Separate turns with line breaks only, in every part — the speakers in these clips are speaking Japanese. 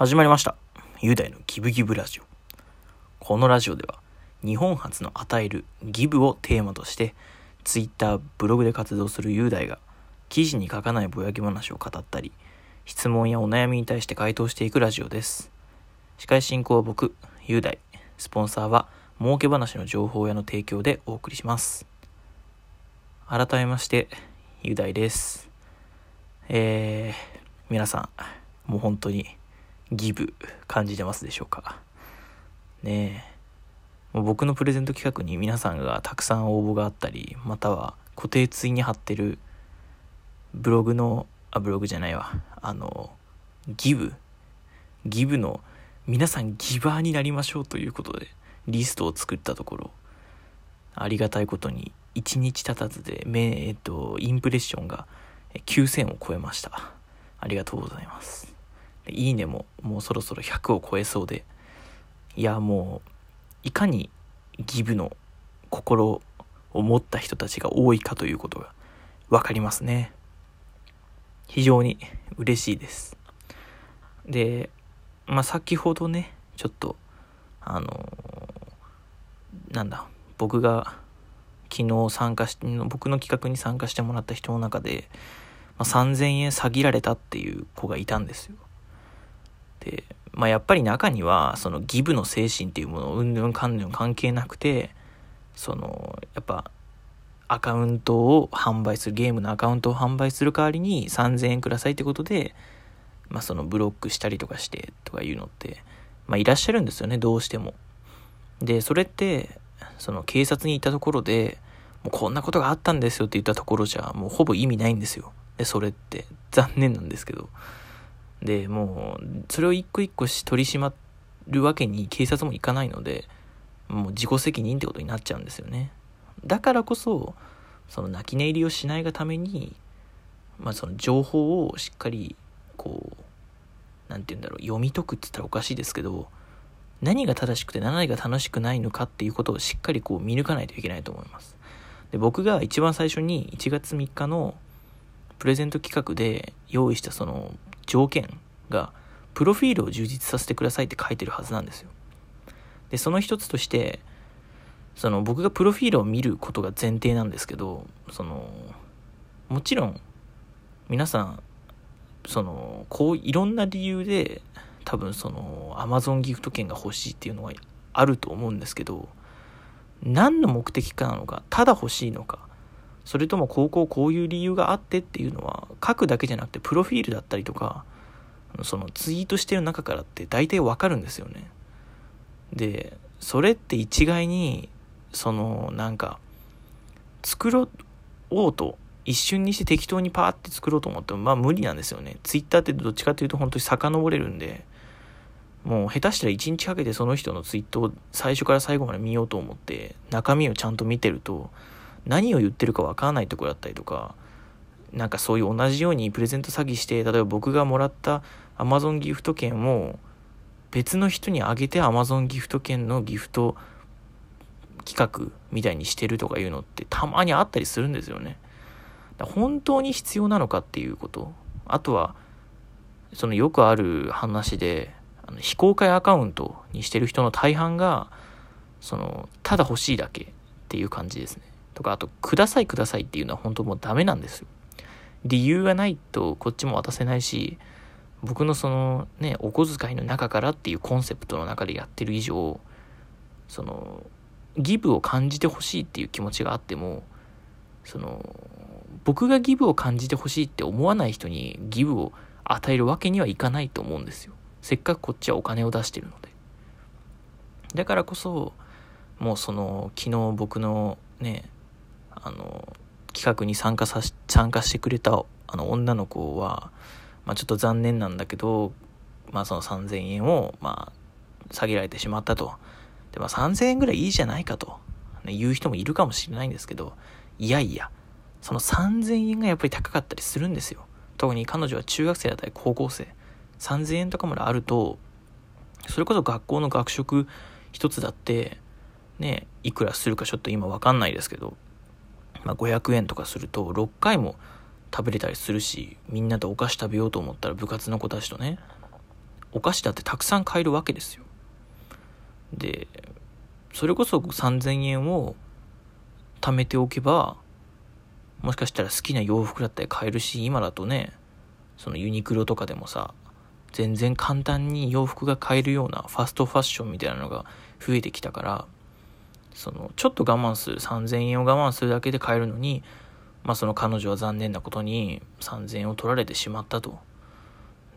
始まりました。雄大のギブギブラジオ。このラジオでは、日本初の与えるギブをテーマとして、Twitter、ブログで活動する雄大が、記事に書かないぼやき話を語ったり、質問やお悩みに対して回答していくラジオです。司会進行は僕、雄大。スポンサーは、儲け話の情報屋の提供でお送りします。改めまして、雄大です。えー、皆さん、もう本当に、ギブ感じてますでしょうかねえ。もう僕のプレゼント企画に皆さんがたくさん応募があったり、または固定ツイに貼ってるブログの、あ、ブログじゃないわ。あの、ギブギブの皆さんギバーになりましょうということでリストを作ったところ、ありがたいことに1日経たずで、めえっと、インプレッションが9000を超えました。ありがとうございます。いいねももうそろそろ100を超えそうで。いやもういかにギブの心を持った人たちが多いかということが分かりますね。非常に嬉しいです。でまあ先ほどねちょっとあのなんだ僕が昨日参加し僕の企画に参加してもらった人の中で、まあ、3000円詐欺られたっていう子がいたんですよ、まあ、やっぱり中にはそのギブの精神っていうものをうんぬんかんぬん関係なくてそのやっぱアカウントを販売するゲームのアカウントを販売する代わりに3000円くださいってことで、まあ、そのブロックしたりとかしてとかいうのって、まあ、いらっしゃるんですよねどうしても。でそれってその警察に行ったところでもうこんなことがあったんですよって言ったところじゃもうほぼ意味ないんですよ。でそれって残念なんですけど。でもうそれを一個一個取り締まるわけに警察もいかないのでもう自己責任ってことになっちゃうんですよね。だからこそその泣き寝入りをしないがために、まあ、その情報をしっかりこう何て言うんだろう読み解くって言ったらおかしいですけど何が正しくて何が楽しくないのかっていうことをしっかりこう見抜かないといけないと思います。で僕が一番最初に1月3日のプレゼント企画で用意したその条件がプロフィールを充実させてくださいって書いてるはずなんですよ。でその一つとしてその僕がプロフィールを見ることが前提なんですけどそのもちろん皆さんそのこういろんな理由で多分その Amazon ギフト券が欲しいっていうのはあると思うんですけど何の目的かなのかただ欲しいのかそれとも高校こういう理由があってっていうのは書くだけじゃなくてプロフィールだったりとかそのツイートしてる中からって大体わかるんですよね。でそれって一概にそのなんか作ろうと一瞬にして適当にパーって作ろうと思ってもまあ無理なんですよね。ツイッターってどっちかっていうと本当に遡れるんでもう下手したら1日かけてその人のツイートを最初から最後まで見ようと思って中身をちゃんと見てると何を言ってるかわからないとこだったりとかなんかそういう同じようにプレゼント詐欺して例えば僕がもらった Amazon ギフト券を別の人にあげて Amazon ギフト券のギフト企画みたいにしてるとかいうのってたまにあったりするんですよね。本当に必要なのかっていうことあとはそのよくある話であの非公開アカウントにしてる人の大半がそのただ欲しいだけっていう感じですね。とかあと「くださいください」っていうのは本当もうダメなんですよ。理由がないとこっちも渡せないし僕のそのねお小遣いの中からっていうコンセプトの中でやってる以上そのギブを感じてほしいっていう気持ちがあってもその僕がギブを感じてほしいって思わない人にギブを与えるわけにはいかないと思うんですよせっかくこっちはお金を出してるのでだからこそもうその昨日僕のねあの企画に参加さし参加してくれたあの女の子は、まあ、ちょっと残念なんだけど、まあ、その3000円を、まあ、下げられてしまったと。で、まあ、3000円ぐらいいいじゃないかと、ね、言う人もいるかもしれないんですけどいやいやその3000円がやっぱり高かったりするんですよ。特に彼女は中学生だったり高校生。3000円とかまであるとそれこそ学校の学食一つだってねいくらするかちょっと今わかんないですけど。まあ、500円とかすると6回も食べれたりするしみんなでお菓子食べようと思ったら部活の子たちとねお菓子だってたくさん買えるわけですよ。で、それこそ3000円を貯めておけば、もしかしたら好きな洋服だったり買えるし、今だとね、そのユニクロとかでもさ、全然簡単に洋服が買えるようなファストファッションみたいなのが増えてきたから、その、ちょっと我慢する、3000円を我慢するだけで買えるのに、まあその彼女は残念なことに3000円を取られてしまったと。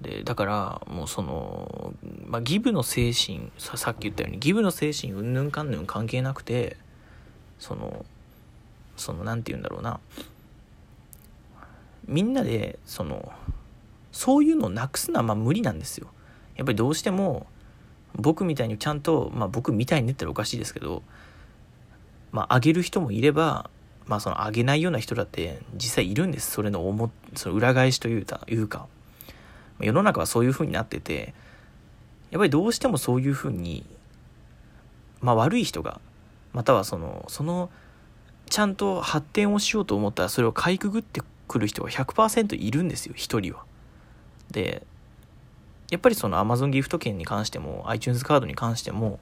で、だから、もうその、まあギブの精神、ささっき言ったように、ギブの精神うんぬんかんぬん関係なくて、その、その、なんて言うんだろうな。みんなで、その、そういうのをなくすのはまあ無理なんですよ。やっぱりどうしても、僕みたいにちゃんと、まあ僕みたいに言ったらおかしいですけど、まあ、あげる人もいれば、まあ、そのあげないような人だって実際いるんです。それの思その裏返しというか、いうか。世の中はそういう風になってて、やっぱりどうしてもそういう風に、まあ、悪い人が、またはその、その、ちゃんと発展をしようと思ったらそれをかいくぐってくる人が100%いるんですよ、一人は。で、やっぱりその Amazon ギフト券に関しても iTunes カードに関しても、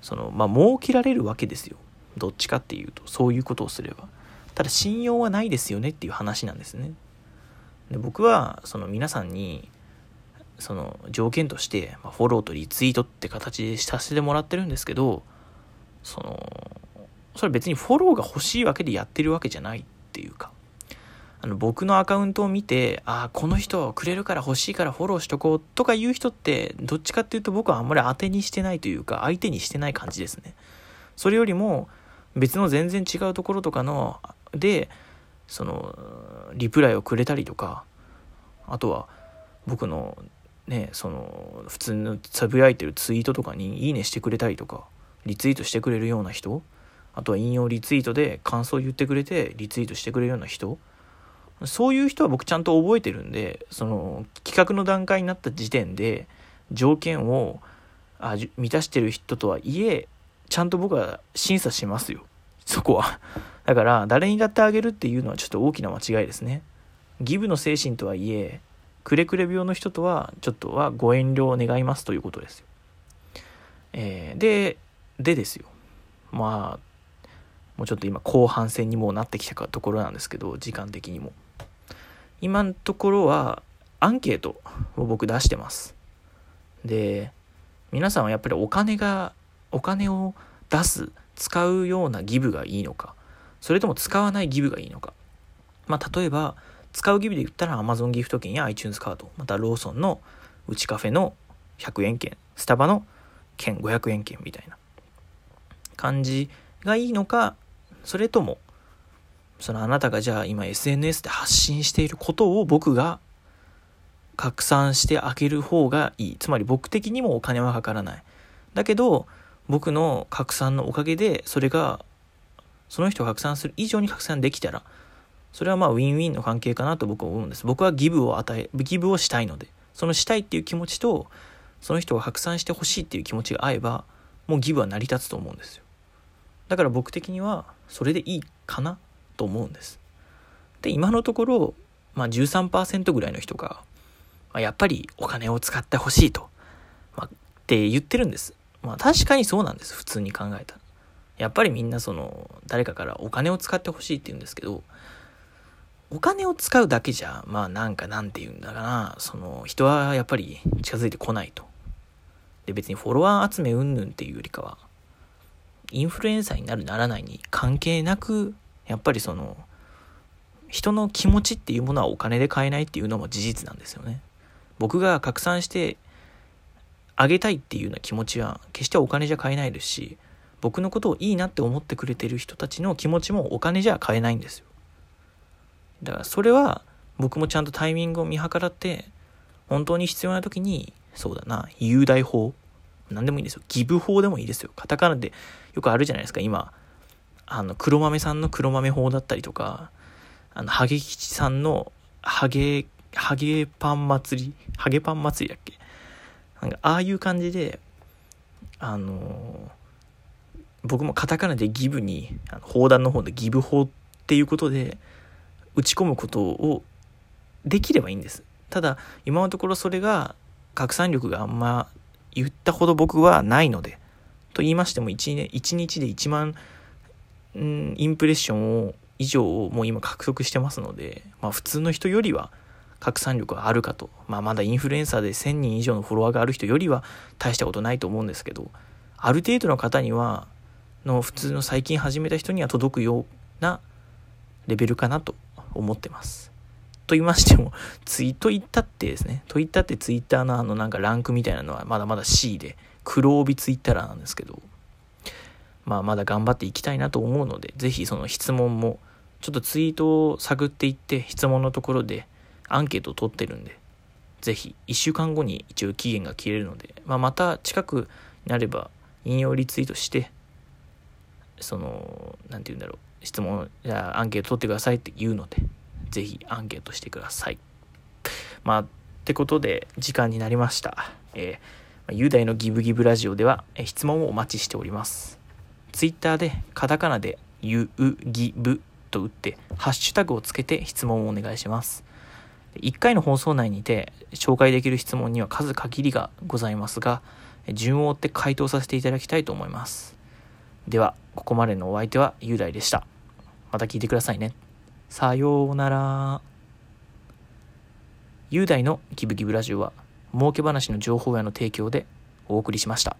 その、まあ、儲けられるわけですよ。どっちかっていうとそういうことをすれば。ただ信用はないですよねっていう話なんですね。で僕はその皆さんにその条件として、まフォローとリツイートって形でさせてもらってるんですけどそのそれ別にフォローが欲しいわけでやってるわけじゃないっていうか。あの僕のアカウントを見てああこの人くれるから欲しいからフォローしとこうとか言う人ってどっちかっていうと僕はあんまり当てにしてないというか相手にしてない感じですね。それよりも別の全然違うところとかのでそのリプライをくれたりとかあとは僕のねその普通のつぶやいてるツイートとかに「いいね」してくれたりとかリツイートしてくれるような人あとは引用リツイートで感想言ってくれてリツイートしてくれるような人そういう人は僕ちゃんと覚えてるんでその企画の段階になった時点で条件をあ満たしてる人とはいえちゃんと僕は審査しますよ。そこは。だから、誰にだってあげるっていうのはちょっと大きな間違いですね。ギブの精神とはいえ、くれくれ病の人とは、ちょっとはご遠慮を願いますということですよ。えー、で、でですよ。まあ、もうちょっと今後半戦にもうなってきたかところなんですけど、時間的にも。今のところは、アンケートを僕出してます。で、皆さんはやっぱりお金がお金を出す使うようなギブがいいのか。それとも使わないギブがいいのか。まあ例えば使うギブで言ったら Amazon ギフト券や iTunes カードまたローソンのうちカフェの100円券スタバの券500円券みたいな。感じがいいのか。それともそのあなたがじゃあ今 SNS で発信していることを僕が拡散してあげる方がいい。つまり僕的にもお金はかからない。だけど僕の拡散のおかげで、それが、その人が拡散する以上に拡散できたら、それはまあウィンウィンの関係かなと僕は思うんです。僕はギブを与え、ギブをしたいので、そのしたいっていう気持ちと、その人が拡散してほしいっていう気持ちが合えば、もうギブは成り立つと思うんですよ。だから僕的には、それでいいかなと思うんです。で、今のところ、まあ13%ぐらいの人が、まあ、やっぱりお金を使ってほしいと、まあ、って言ってるんです。まあ確かにそうなんです、普通に考えたら。やっぱりみんなその、誰かからお金を使ってほしいって言うんですけど、お金を使うだけじゃ、まあなんかなんて言うんだかな、その人はやっぱり近づいてこないと。で別にフォロワー集めうんぬんっていうよりかは、インフルエンサーになるならないに関係なく、やっぱりその、人の気持ちっていうものはお金で買えないっていうのも事実なんですよね。僕が拡散してあげたいっていうような気持ちは決してお金じゃ買えないですし僕のことをいいなって思ってくれてる人たちの気持ちもお金じゃ買えないんですよ。だからそれは僕もちゃんとタイミングを見計らって本当に必要な時にそうだな雄大法。何でもいいんですよ。ギブ法でもいいですよ。カタカナでよくあるじゃないですか今。あの黒豆さんの黒豆法だったりとかあのハゲ吉さんのハゲハゲパン祭りハゲパン祭りだっけ？なんかああいう感じであの僕もカタカナでギブに砲弾の方でギブ法っていうことで打ち込むことをできればいいんです。ただ今のところそれが拡散力があんま言ったほど僕はないので、と言いましても1、ね、1日で1万、ん、インプレッションを以上をもう今獲得してますので、まあ普通の人よりは拡散力はあるかと。まあまだインフルエンサーで1000人以上のフォロワーがある人よりは大したことないと思うんですけど、ある程度の方には、の普通の最近始めた人には届くようなレベルかなと思ってます。と言いましても、ツイート言ったってですね、と言ったってツイッターのあのなんかランクみたいなのはまだまだ C で、黒帯ツイッターなんですけど、まあまだ頑張っていきたいなと思うので、ぜひその質問も、ちょっとツイートを探っていって、質問のところでアンケート取ってるんで、ぜひ1週間後に一応期限が切れるので、まあ、また近くなれば引用リツイートして、その、なんて言うんだろう、質問、じゃあアンケート取ってくださいって言うので、ぜひアンケートしてください。まあ、ってことで時間になりました。えー、雄大のギブギブラジオでは、え質問をお待ちしております。ツイッターでカタカナでゆうぎぶと打ってハッシュタグをつけて質問をお願いします。1回の放送内にて紹介できる質問には数限りがございますが、順を追って回答させていただきたいと思います。では、ここまでのお相手は雄大でした。また聞いてくださいね。さようなら。雄大のギブギブラジオは、儲け話の情報屋の提供でお送りしました。